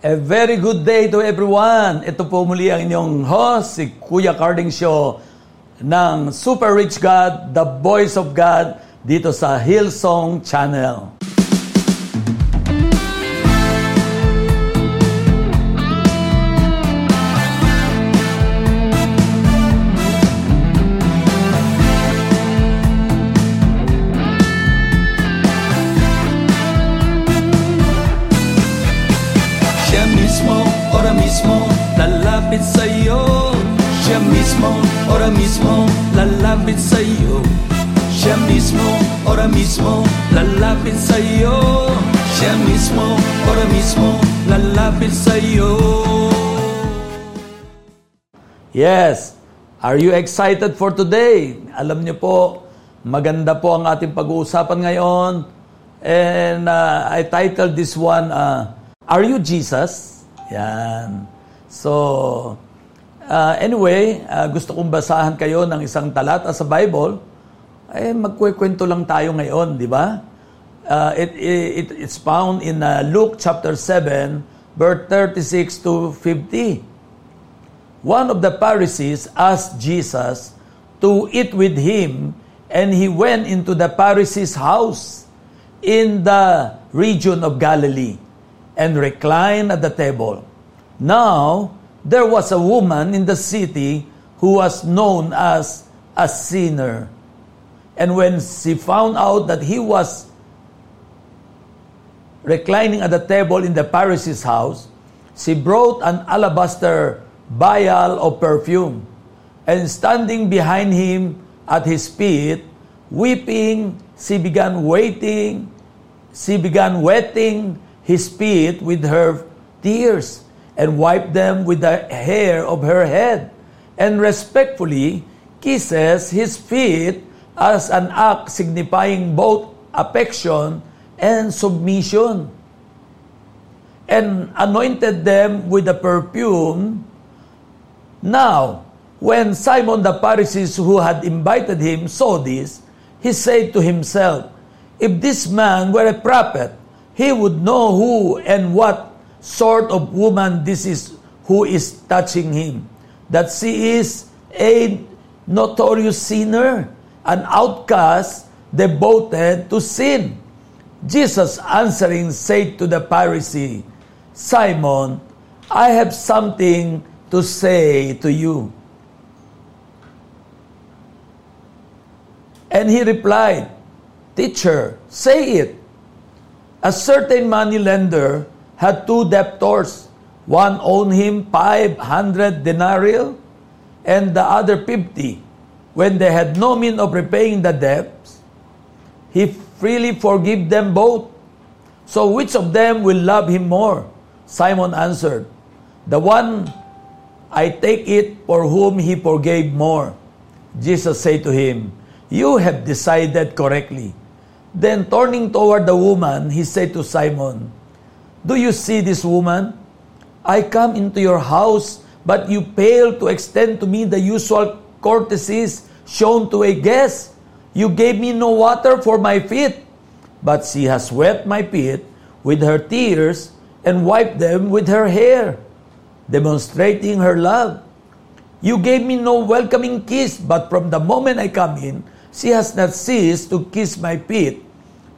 A very good day to everyone. Ito po muli ang inyong host, si Kuya Carding Show ng Super Rich God, The Voice of God, dito sa Hillsong Channel. Lalapit sa'yo Siya mismo, ora mismo, lalapit sa'yo Siya mismo, ora mismo, lalapit sa'yo Siya mismo, ora mismo, lalapit sa'yo Yes. Are you excited for today? Alam niyo po, maganda po ang ating pag-uusapan ngayon. And uh, I titled this one, uh, Are You Jesus? Yan. So, uh, anyway, uh, gusto kong basahan kayo ng isang talata sa Bible. Eh, magkwekwento lang tayo ngayon, di ba? Uh, it, it, it's found in uh, Luke chapter 7, verse 36 to 50. One of the Pharisees asked Jesus to eat with him, and he went into the Pharisee's house in the region of Galilee and reclined at the table. Now, there was a woman in the city who was known as a sinner. And when she found out that he was reclining at the table in the Pharisee's house, she brought an alabaster vial of perfume, and standing behind him at his feet, weeping, she began waiting, she began wetting his feet with her tears, and wiped them with the hair of her head, and respectfully kisses his feet as an act signifying both affection and submission, and anointed them with the perfume. Now, when Simon the Pharisee who had invited him saw this, he said to himself, If this man were a prophet, he would know who and what sort of woman this is who is touching him, that she is a notorious sinner, an outcast devoted to sin. Jesus answering said to the Pharisee, Simon, I have something to say to you. And he replied, Teacher, say it. A certain money lender had two debtors. One owed him 500 denarii and the other 50. When they had no means of repaying the debts, he freely forgave them both. So which of them will love him more? Simon answered, The one I take it for whom he forgave more. Jesus said to him, You have decided correctly. Then turning toward the woman, he said to Simon, Do you see this woman? I come into your house, but you fail to extend to me the usual courtesies shown to a guest. You gave me no water for my feet, but she has wet my feet with her tears and wiped them with her hair, demonstrating her love. You gave me no welcoming kiss, but from the moment I come in, she has not ceased to kiss my feet.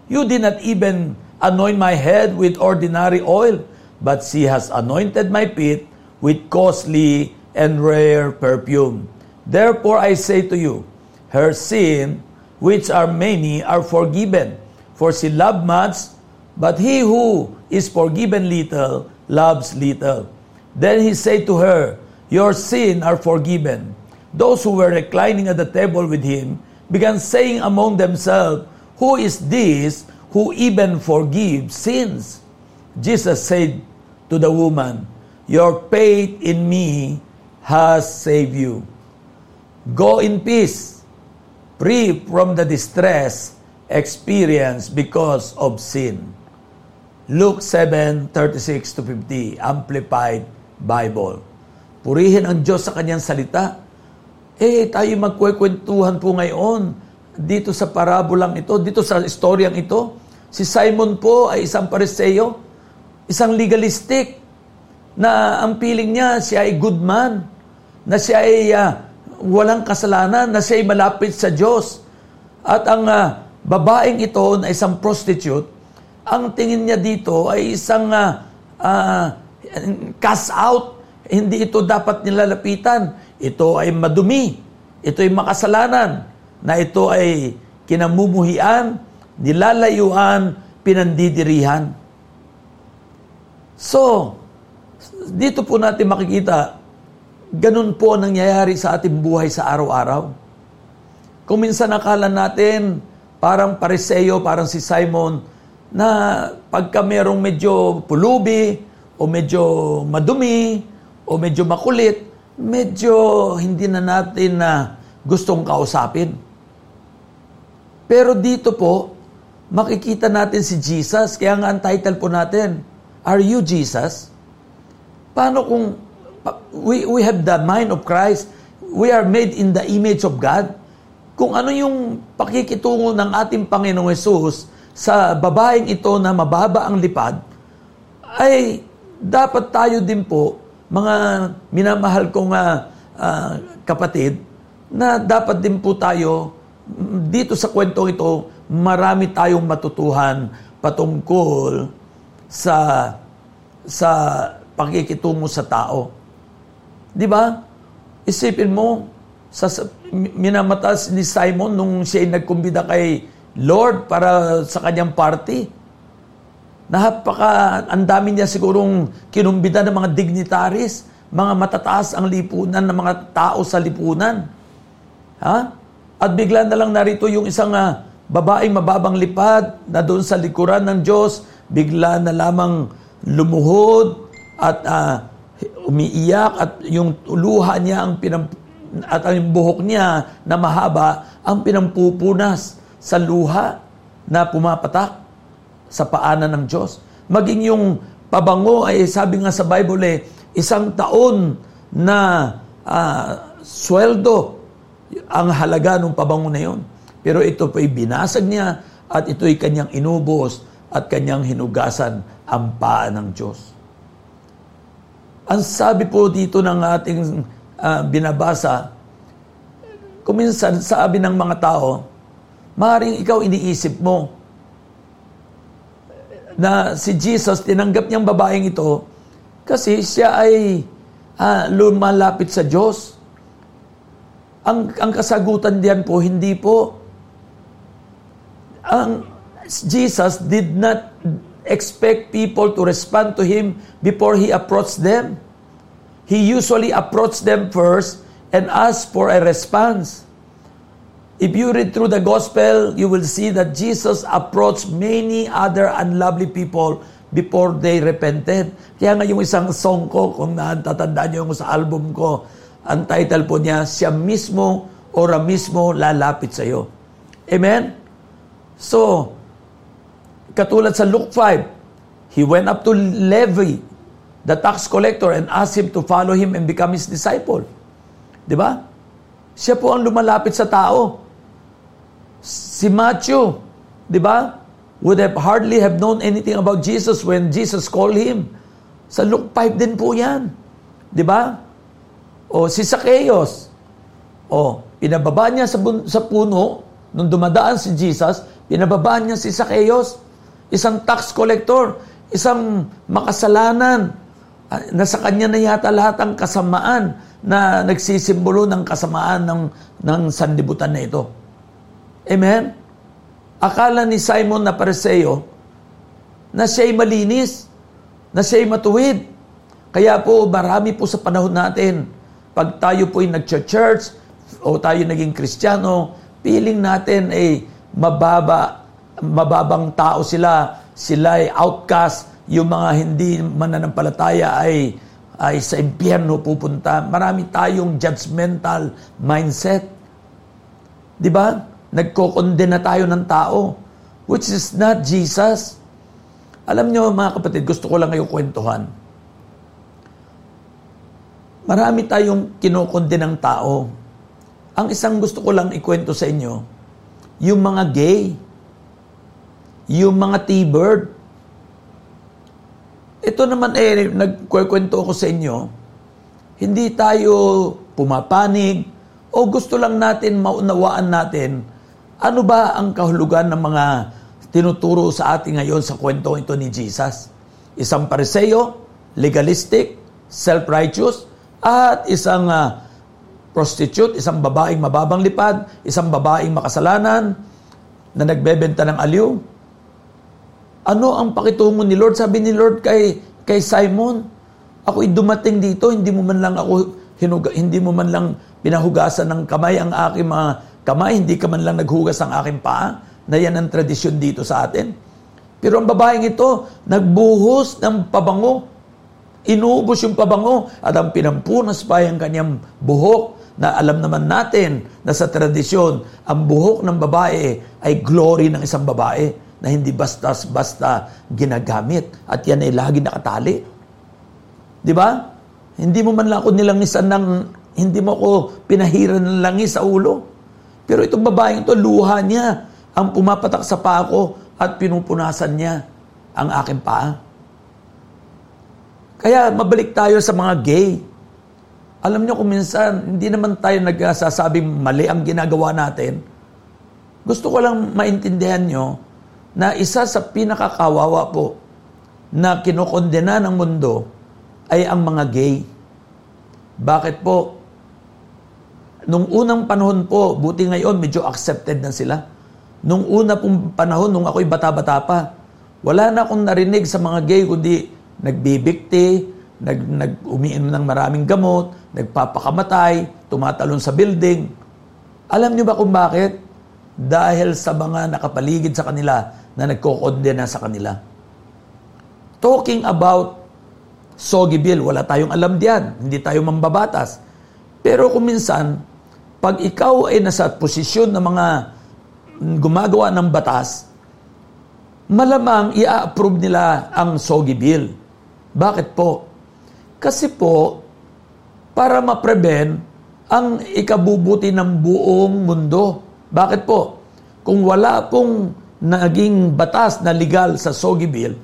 You did not even anoint my head with ordinary oil, but she has anointed my feet with costly and rare perfume. Therefore I say to you, her sin, which are many, are forgiven, for she loved much, but he who is forgiven little loves little. Then he said to her, Your sin are forgiven. Those who were reclining at the table with him began saying among themselves, Who is this who even forgives sins? Jesus said to the woman, Your faith in me has saved you. Go in peace, free from the distress experienced because of sin. Luke 7:36 to 50, Amplified Bible. Purihin ang Diyos sa kanyang salita. Eh, tayo magkwekwentuhan po ngayon dito sa parabolang ito, dito sa istoryang ito. Si Simon po ay isang pariseo, isang legalistic. na ang piling niya siya ay good man, na siya ay uh, walang kasalanan, na siya ay malapit sa Diyos. At ang uh, babaeng ito na isang prostitute, ang tingin niya dito ay isang uh, uh, cast out. Hindi ito dapat nilalapitan. Ito ay madumi. Ito ay makasalanan. Na ito ay kinamumuhian, nilalayuan, pinandidirihan. So, dito po natin makikita, ganun po ang nangyayari sa ating buhay sa araw-araw. Kung minsan nakala natin, parang pariseyo, parang si Simon, na pagka merong medyo pulubi, o medyo madumi, o medyo makulit, medyo hindi na natin na gustong kausapin. Pero dito po, makikita natin si Jesus. Kaya nga ang title po natin, Are You Jesus? Paano kung we, we have the mind of Christ, we are made in the image of God, kung ano yung pakikitungo ng ating Panginoong Yesus sa babaeng ito na mababa ang lipad, ay dapat tayo din po, mga minamahal kong uh, uh, kapatid, na dapat din po tayo, dito sa kwentong ito, marami tayong matutuhan patungkol sa sa pakikitungo sa tao. Di ba? Isipin mo, sa, minamatas ni Simon nung siya ay nagkumbida kay Lord para sa kanyang party. Napaka, ang dami niya sigurong kinumbida ng mga dignitaries, mga matataas ang lipunan ng mga tao sa lipunan. Ha? At bigla na lang narito yung isang uh, babaeng mababang lipad na doon sa likuran ng Diyos, bigla na lamang lumuhod, at uh, umiiyak at yung luha niya ang pinam at ang buhok niya na mahaba ang pinampupunas sa luha na pumapatak sa paanan ng Diyos. Maging yung pabango ay sabi nga sa Bible eh, isang taon na uh, sweldo ang halaga ng pabango na yon. Pero ito po'y binasag niya at ito'y kanyang inubos at kanyang hinugasan ang paa ng Diyos. Ang sabi po dito ng ating uh, binabasa, kuminsan sabi ng mga tao, maaaring ikaw iniisip mo na si Jesus, tinanggap niyang babaeng ito kasi siya ay uh, lumalapit sa Diyos. Ang, ang kasagutan diyan po, hindi po. Ang Jesus did not expect people to respond to him before he approached them. He usually approached them first and asked for a response. If you read through the gospel, you will see that Jesus approached many other unlovely people before they repented. Kaya nga yung isang song ko, kung natatandaan niyo yung sa album ko, ang title po niya, Siya mismo, ora mismo, lalapit sa iyo. Amen? So, Katulad sa Luke 5, he went up to Levi, the tax collector, and asked him to follow him and become his disciple. Di ba? Siya po ang lumalapit sa tao. Si Matthew, di ba? Would have hardly have known anything about Jesus when Jesus called him. Sa Luke 5 din po yan. Di ba? O si Zacchaeus. O, pinababa niya sa, sa puno, nung dumadaan si Jesus, pinababa niya si Zacchaeus isang tax collector, isang makasalanan. Ah, nasa kanya na yata lahat ang kasamaan na nagsisimbolo ng kasamaan ng, ng sandibutan na ito. Amen? Akala ni Simon na pareseyo na siya'y malinis, na siya'y matuwid. Kaya po, marami po sa panahon natin, pag tayo po'y nag-church o tayo naging kristyano, feeling natin ay mababa mababang tao sila, sila ay outcast, yung mga hindi mananampalataya ay ay sa impyerno pupunta. Marami tayong judgmental mindset. 'Di ba? Nagkokondena tayo ng tao which is not Jesus. Alam niyo mga kapatid, gusto ko lang kayo kwentuhan. Marami tayong ng tao. Ang isang gusto ko lang ikwento sa inyo, yung mga gay yung mga T-bird. ito naman eh, nagkwento ako sa inyo, hindi tayo pumapanig o gusto lang natin maunawaan natin ano ba ang kahulugan ng mga tinuturo sa atin ngayon sa kwento ito ni Jesus. Isang pariseo, legalistic, self-righteous, at isang uh, prostitute, isang babaeng mababang lipad, isang babaeng makasalanan na nagbebenta ng aliw. Ano ang pakitungo ni Lord? Sabi ni Lord kay, kay Simon, ako'y dumating dito, hindi mo man lang ako hinuga, hindi mo man lang pinahugasan ng kamay ang aking mga kamay, hindi ka man lang naghugas ng aking paa, na yan ang tradisyon dito sa atin. Pero ang babaeng ito, nagbuhos ng pabango. Inuubos yung pabango at ang pinampunas pa yung kanyang buhok na alam naman natin na sa tradisyon, ang buhok ng babae ay glory ng isang babae na hindi basta-basta ginagamit at yan ay lagi nakatali. Di ba? Hindi mo man lang ako nilangisan ng, hindi mo ako pinahiran ng langis sa ulo. Pero itong babaeng ito, luha niya ang pumapatak sa paa ko at pinupunasan niya ang aking paa. Kaya mabalik tayo sa mga gay. Alam niyo kung minsan, hindi naman tayo nagsasabing mali ang ginagawa natin. Gusto ko lang maintindihan nyo na isa sa pinakakawawa po na kinokondena ng mundo ay ang mga gay. Bakit po? Nung unang panahon po, buti ngayon, medyo accepted na sila. Nung una pong panahon, nung ako'y bata-bata pa, wala na akong narinig sa mga gay, kundi nagbibikti, nag, nag umiinom ng maraming gamot, nagpapakamatay, tumatalon sa building. Alam niyo ba kung bakit? Dahil sa mga nakapaligid sa kanila na nagkokondena sa kanila. Talking about Sogi Bill, wala tayong alam diyan. Hindi tayo mambabatas. Pero kung minsan, pag ikaw ay nasa posisyon ng mga gumagawa ng batas, malamang i-approve nila ang SOGI bill. Bakit po? Kasi po, para ma-prevent ang ikabubuti ng buong mundo. Bakit po? Kung wala pong naging batas na legal sa SOGI bill,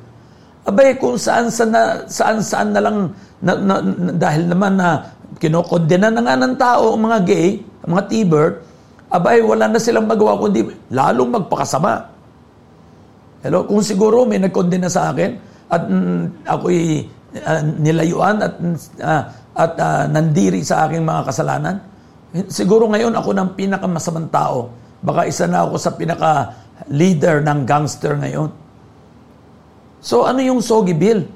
abay kung saan saan na, saan, saan na lang na, na, na, dahil naman na kinokondena na nga ng tao ang mga gay, ang mga T-bird, abay wala na silang magawa kundi lalong magpakasama. Hello, kung siguro may nagkondena sa akin at mm, ako'y uh, nilayuan at uh, at uh, nandiri sa aking mga kasalanan, siguro ngayon ako ng pinakamasamang tao. Baka isa na ako sa pinaka leader ng gangster ngayon. So ano yung Sogi Bill?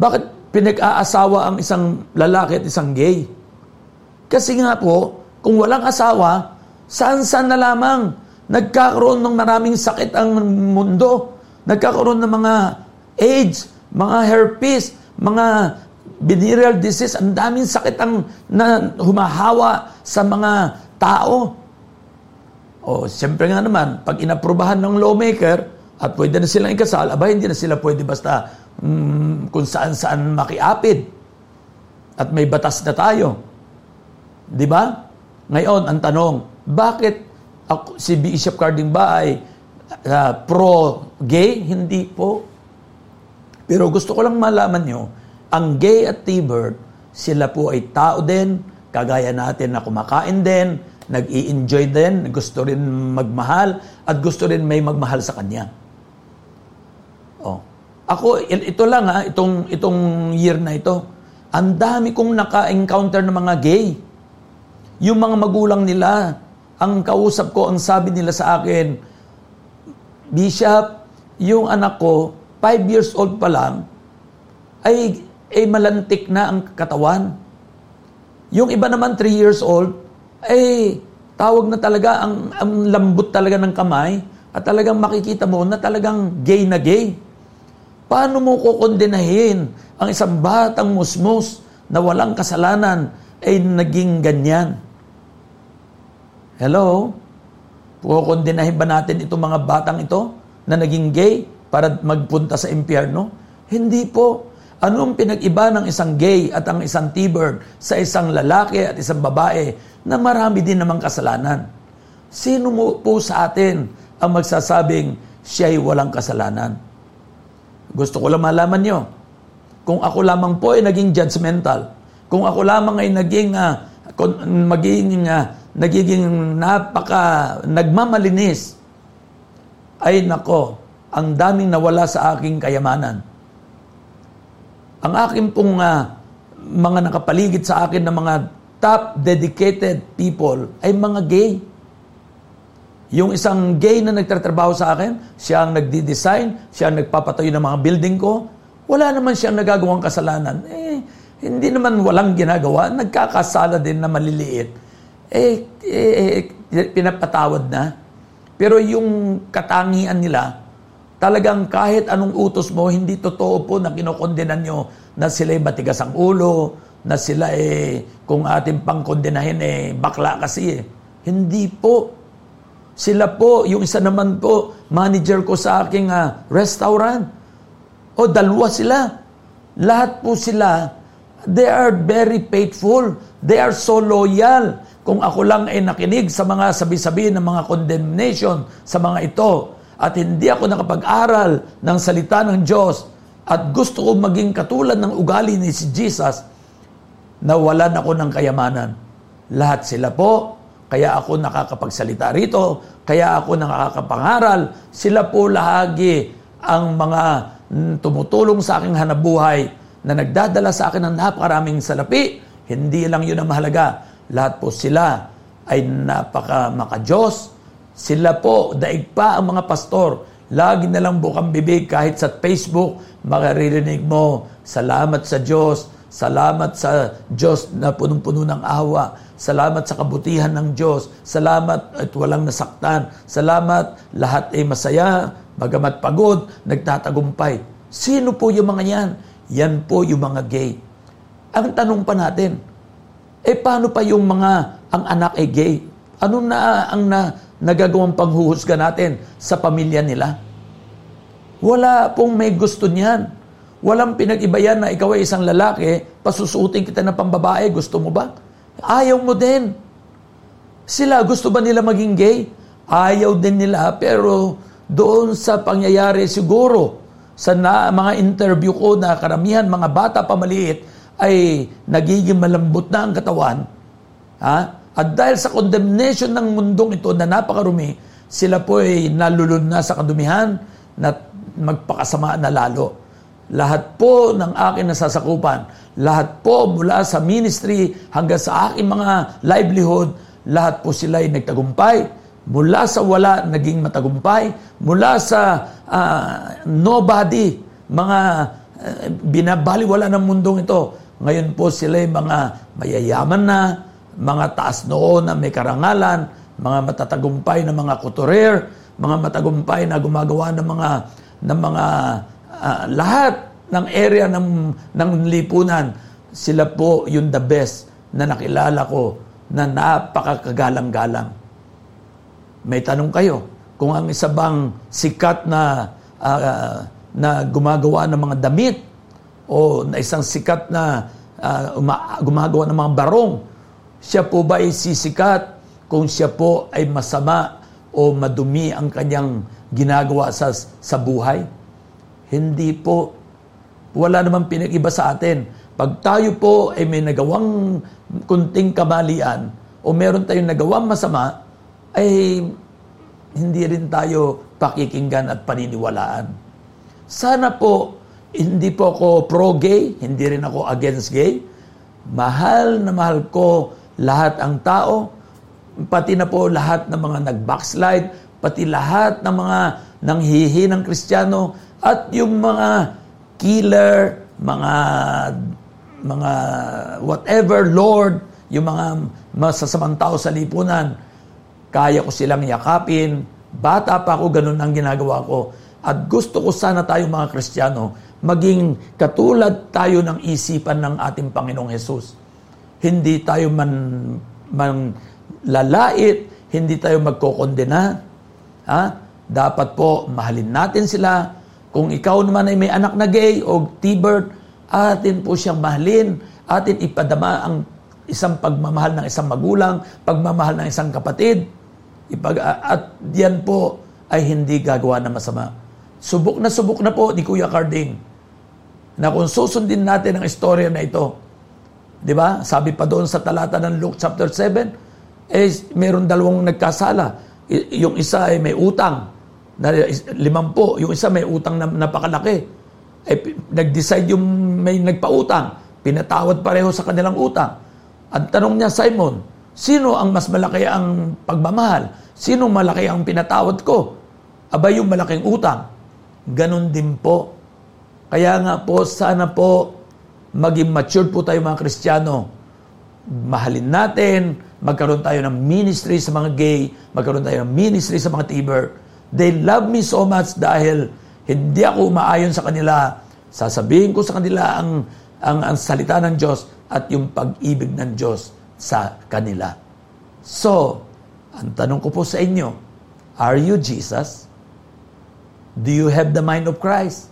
Bakit pinag-aasawa ang isang lalaki at isang gay. Kasi nga po, kung walang asawa, saan-saan na lamang nagkakaroon ng maraming sakit ang mundo. Nagkakaroon ng mga AIDS, mga herpes, mga venereal disease, ang daming sakit ang na humahawa sa mga tao. O, siyempre nga naman, pag inaprubahan ng lawmaker at pwede na silang ikasal, aba, hindi na sila pwede basta mm, kung saan-saan makiapid. At may batas na tayo. Di ba? Ngayon, ang tanong, bakit ako, si Bishop Carding ba ay uh, pro-gay? Hindi po. Pero gusto ko lang malaman nyo, ang gay at T-Bird, sila po ay tao din, kagaya natin na kumakain din, nag-i-enjoy din, gusto rin magmahal, at gusto rin may magmahal sa kanya. Oh. Ako, ito lang ha, itong, itong year na ito, ang dami kong naka-encounter ng mga gay. Yung mga magulang nila, ang kausap ko, ang sabi nila sa akin, Bishop, yung anak ko, 5 years old pa lang, ay, ay malantik na ang katawan. Yung iba naman 3 years old, ay tawag na talaga, ang, ang lambot talaga ng kamay, at talagang makikita mo na talagang gay na gay. Paano mo kukondenahin ang isang batang musmus na walang kasalanan ay naging ganyan? Hello? Kukondenahin ba natin itong mga batang ito na naging gay para magpunta sa impyerno? Hindi po. Anong pinag-iba ng isang gay at ang isang T-bird sa isang lalaki at isang babae na marami din namang kasalanan? Sino mo po sa atin ang magsasabing siya'y walang kasalanan? Gusto ko lang malaman nyo. kung ako lamang po ay naging judgmental, kung ako lamang ay naging uh, magiging uh, nagiging napaka nagmamalinis, ay nako, ang daming nawala sa aking kayamanan. Ang aking pong uh, mga nakapaligid sa akin na mga top dedicated people ay mga gay. Yung isang gay na nagtatrabaho sa akin, siya ang nagdi-design, siya ang nagpapatayo ng mga building ko, wala naman siyang nagagawang kasalanan. Eh, hindi naman walang ginagawa, nagkakasala din na maliliit. Eh, eh, eh pinapatawad na. Pero yung katangian nila, talagang kahit anong utos mo, hindi totoo po na kinokondenan nyo na sila ay matigas ang ulo, na sila eh, kung ating pangkondenahin eh, bakla kasi eh. Hindi po. Sila po, yung isa naman po, manager ko sa aking uh, restaurant. O dalawa sila. Lahat po sila, they are very faithful. They are so loyal. Kung ako lang ay nakinig sa mga sabi-sabi ng mga condemnation sa mga ito, at hindi ako nakapag-aral ng salita ng Diyos, at gusto ko maging katulad ng ugali ni si Jesus, nawalan ako ng kayamanan. Lahat sila po, kaya ako nakakapagsalita rito, kaya ako nakakapangaral, sila po lahagi ang mga mm, tumutulong sa aking hanabuhay na nagdadala sa akin ng napakaraming salapi. Hindi lang yun ang mahalaga. Lahat po sila ay napaka makajos. Sila po, daig pa ang mga pastor. Lagi na lang bukang bibig kahit sa Facebook, makaririnig mo, salamat sa Diyos, Salamat sa Diyos na punong-puno ng awa. Salamat sa kabutihan ng Diyos. Salamat at walang nasaktan. Salamat lahat ay masaya, bagamat pagod, nagtatagumpay. Sino po yung mga yan? Yan po yung mga gay. Ang tanong pa natin, eh paano pa yung mga ang anak ay gay? Ano na ang na, nagagawang panghuhusga natin sa pamilya nila? Wala pong may gusto niyan. Walang pinag-iba na ikaw ay isang lalaki, pasusutin kita ng pambabae, gusto mo ba? Ayaw mo din. Sila, gusto ba nila maging gay? Ayaw din nila, pero doon sa pangyayari siguro, sa na, mga interview ko na karamihan, mga bata pa maliit, ay nagiging malambot na ang katawan. Ha? At dahil sa condemnation ng mundong ito na napakarumi, sila po ay nalulun na sa kadumihan na magpakasama na lalo. Lahat po ng akin nasasakupan, lahat po mula sa ministry hanggang sa aking mga livelihood, lahat po sila ay nagtagumpay. Mula sa wala, naging matagumpay. Mula sa uh, nobody, mga uh, binabaliwala ng mundong ito. Ngayon po sila ay mga mayayaman na, mga taas noon na may karangalan, mga matatagumpay na mga kuturer, mga matagumpay na gumagawa ng mga ng mga uh, lahat ng area ng, ng lipunan, sila po yung the best na nakilala ko na napakakagalang-galang. May tanong kayo, kung ang isa bang sikat na uh, na gumagawa ng mga damit o na isang sikat na uh, gumagawa ng mga barong, siya po ba ay kung siya po ay masama o madumi ang kanyang ginagawa sa, sa buhay? Hindi po. Wala namang pinag-iba sa atin. Pag tayo po ay may nagawang kunting kamalian o meron tayong nagawang masama, ay hindi rin tayo pakikinggan at paniniwalaan. Sana po, hindi po ako pro-gay, hindi rin ako against gay. Mahal na mahal ko lahat ang tao, pati na po lahat ng mga nag-backslide, pati lahat ng mga nanghihi ng Kristiyano, at yung mga killer, mga mga whatever Lord, yung mga masasamang tao sa lipunan, kaya ko silang yakapin. Bata pa ako, ganun ang ginagawa ko. At gusto ko sana tayo mga Kristiyano, maging katulad tayo ng isipan ng ating Panginoong Hesus. Hindi tayo man, man lalait, hindi tayo magkokondena. Ha? Dapat po mahalin natin sila, kung ikaw naman ay may anak na gay o T-bird, atin po siyang mahalin, atin ipadama ang isang pagmamahal ng isang magulang, pagmamahal ng isang kapatid. Ipag, at yan po ay hindi gagawa na masama. Subok na subok na po ni Kuya Carding na kung susundin natin ang istorya na ito, di ba? Sabi pa doon sa talata ng Luke chapter 7, eh, meron dalawang nagkasala. Yung isa ay may utang, na limampu. Yung isa may utang na napakalaki. Eh, nag-decide yung may nagpautang. Pinatawad pareho sa kanilang utang. Ang tanong niya, Simon, sino ang mas malaki ang pagmamahal? Sino malaki ang pinatawad ko? Aba yung malaking utang. Ganon din po. Kaya nga po, sana po maging matured po tayo mga Kristiyano. Mahalin natin, magkaroon tayo ng ministry sa mga gay, magkaroon tayo ng ministry sa mga tiber. They love me so much dahil hindi ako umaayon sa kanila. Sasabihin ko sa kanila ang, ang, ang salita ng Diyos at yung pag-ibig ng Diyos sa kanila. So, ang tanong ko po sa inyo, are you Jesus? Do you have the mind of Christ?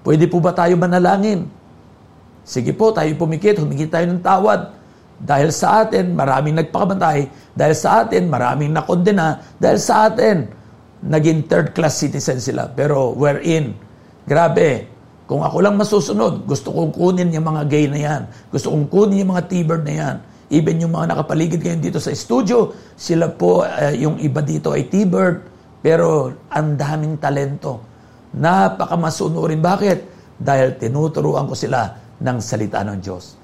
Pwede po ba tayo manalangin? Sige po, tayo pumikit, humingi tayo ng tawad. Dahil sa atin, maraming nagpakamatay. Dahil sa atin, maraming nakondena. Dahil sa atin, naging third class citizen sila. Pero we're in. Grabe, kung ako lang masusunod, gusto kong kunin yung mga gay na yan. Gusto kong kunin yung mga T-bird na yan. Even yung mga nakapaligid ngayon dito sa studio, sila po, uh, yung iba dito ay T-bird. Pero ang daming talento. Napakamasunurin. Bakit? Dahil tinuturuan ko sila ng salita ng Diyos.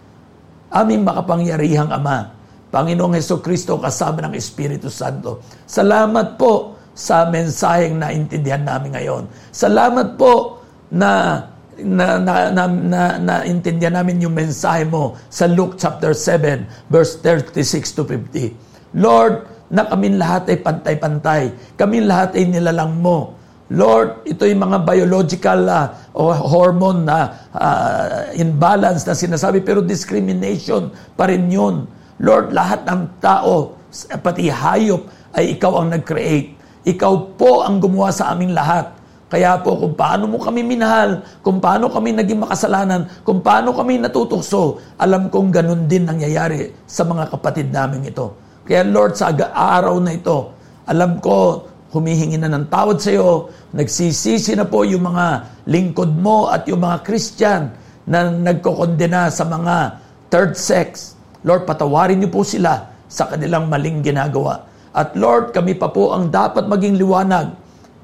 Aming makapangyarihang Ama, Panginoong Heso Kristo kasama ng Espiritu Santo. Salamat po sa mensaheng naintindihan namin ngayon. Salamat po na na, na, na, na, na intindihan namin yung mensahe mo sa Luke chapter 7 verse 36 to 50. Lord, na kami lahat ay pantay-pantay. Kami lahat ay nilalang mo. Lord, ito mga biological uh, o hormone na uh, imbalance na sinasabi pero discrimination pa rin yun. Lord, lahat ng tao, pati hayop, ay ikaw ang nag-create. Ikaw po ang gumawa sa aming lahat. Kaya po kung paano mo kami minahal, kung paano kami naging makasalanan, kung paano kami natutukso, alam kong ganun din nangyayari sa mga kapatid namin ito. Kaya Lord, sa araw na ito, alam ko, humihingi na ng tawad sa iyo, nagsisisi na po yung mga lingkod mo at yung mga Christian na nagkokondena sa mga third sex. Lord, patawarin niyo po sila sa kanilang maling ginagawa. At Lord, kami pa po ang dapat maging liwanag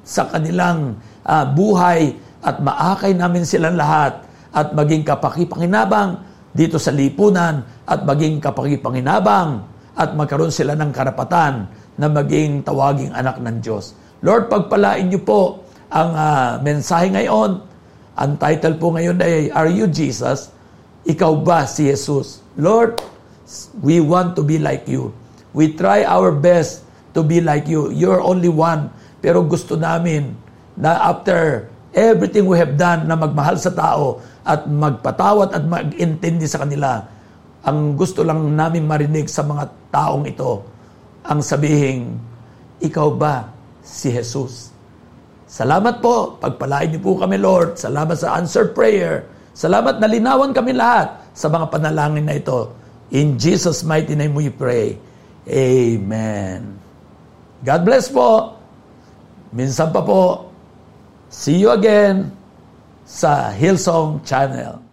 sa kanilang uh, buhay at maakay namin silang lahat at maging kapakipanginabang dito sa lipunan at maging kapakipanginabang at magkaroon sila ng karapatan na maging tawaging anak ng Diyos. Lord, pagpalain niyo po ang uh, mensahe ngayon. Ang title po ngayon ay, Are You Jesus? Ikaw ba si Jesus? Lord, we want to be like you. We try our best to be like you. You're only one. Pero gusto namin na after everything we have done na magmahal sa tao at magpatawad at mag-intindi sa kanila, ang gusto lang namin marinig sa mga taong ito, ang sabihing, ikaw ba si Jesus? Salamat po. Pagpalain niyo po kami, Lord. Salamat sa answered prayer. Salamat na linawan kami lahat sa mga panalangin na ito. In Jesus' mighty name we pray. Amen. God bless po. Minsan pa po, See you again sa Hillsong Channel.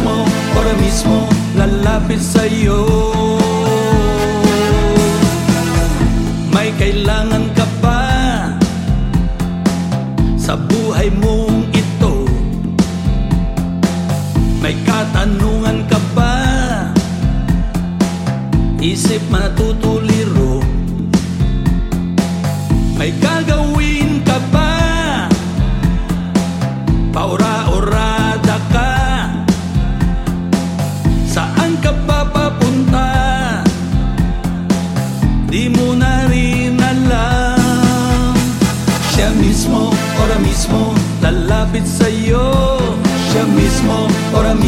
mismo, ahora mismo, lalapit sa'yo May kailangan ka pa sa buhay mong ito May katanungan ka pa, isip matutulog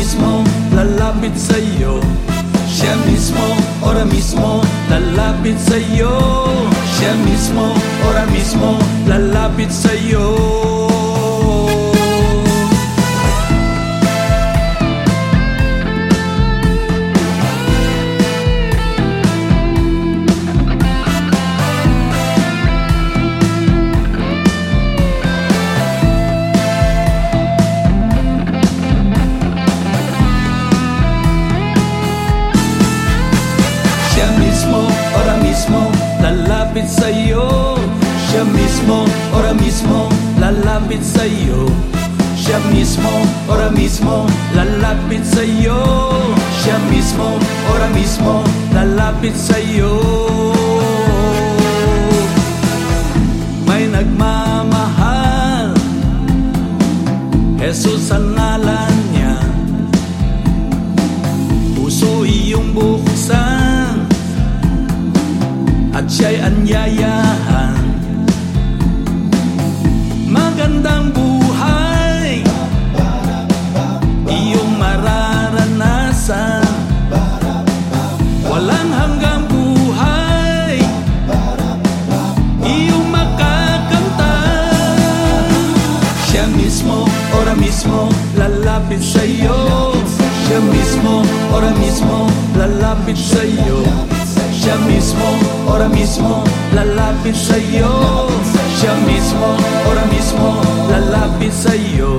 mismo, lalapit sa'yo Siya mismo, ora mismo, lalapit sa'yo Siya mismo, ora mismo, iyong buksan. At siya'y anyayahan. Magandang buhay. Iyong mararanasan. Walang hanggang buhay. Iyong makakanta. Siya mismo, ora mismo, lalapit sa'yo. Siya mismo, ora mismo, lalapit sa'yo. Siya mismo, ora mismo, lalapit sa'yo. Siya mismo, ora mismo, lalapit sa'yo.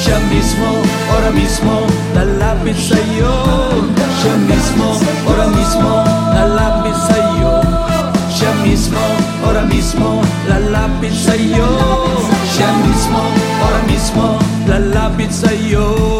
Siya mismo, ora mismo, lalapit sa'yo. Siya mismo, ora mismo, lalapit sa'yo. Siya mismo, ora mismo, lalapit sa'yo. Siya mismo, ora mismo, lalapit sa'yo. Siya